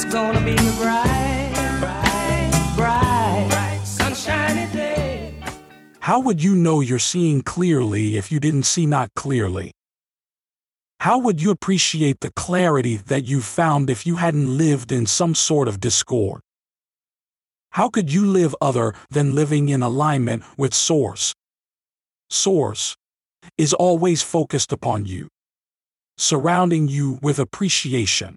It's gonna be a bright, bright, bright, sunshiny day. How would you know you're seeing clearly if you didn't see not clearly? How would you appreciate the clarity that you found if you hadn't lived in some sort of discord? How could you live other than living in alignment with Source? Source is always focused upon you, surrounding you with appreciation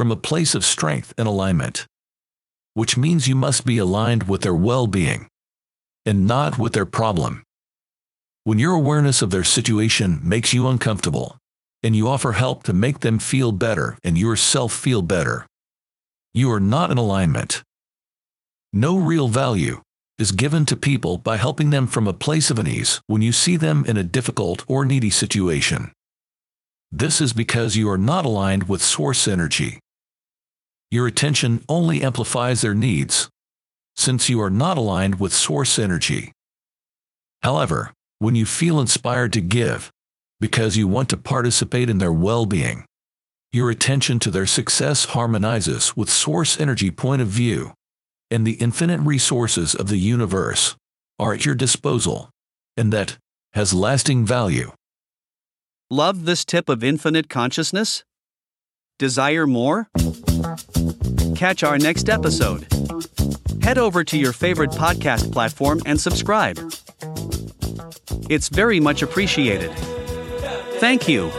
from a place of strength and alignment, which means you must be aligned with their well being and not with their problem. When your awareness of their situation makes you uncomfortable, and you offer help to make them feel better and yourself feel better, you are not in alignment. No real value is given to people by helping them from a place of unease when you see them in a difficult or needy situation. This is because you are not aligned with source energy. Your attention only amplifies their needs, since you are not aligned with source energy. However, when you feel inspired to give, because you want to participate in their well being, your attention to their success harmonizes with source energy point of view, and the infinite resources of the universe are at your disposal, and that has lasting value. Love this tip of infinite consciousness? Desire more? Catch our next episode. Head over to your favorite podcast platform and subscribe. It's very much appreciated. Thank you.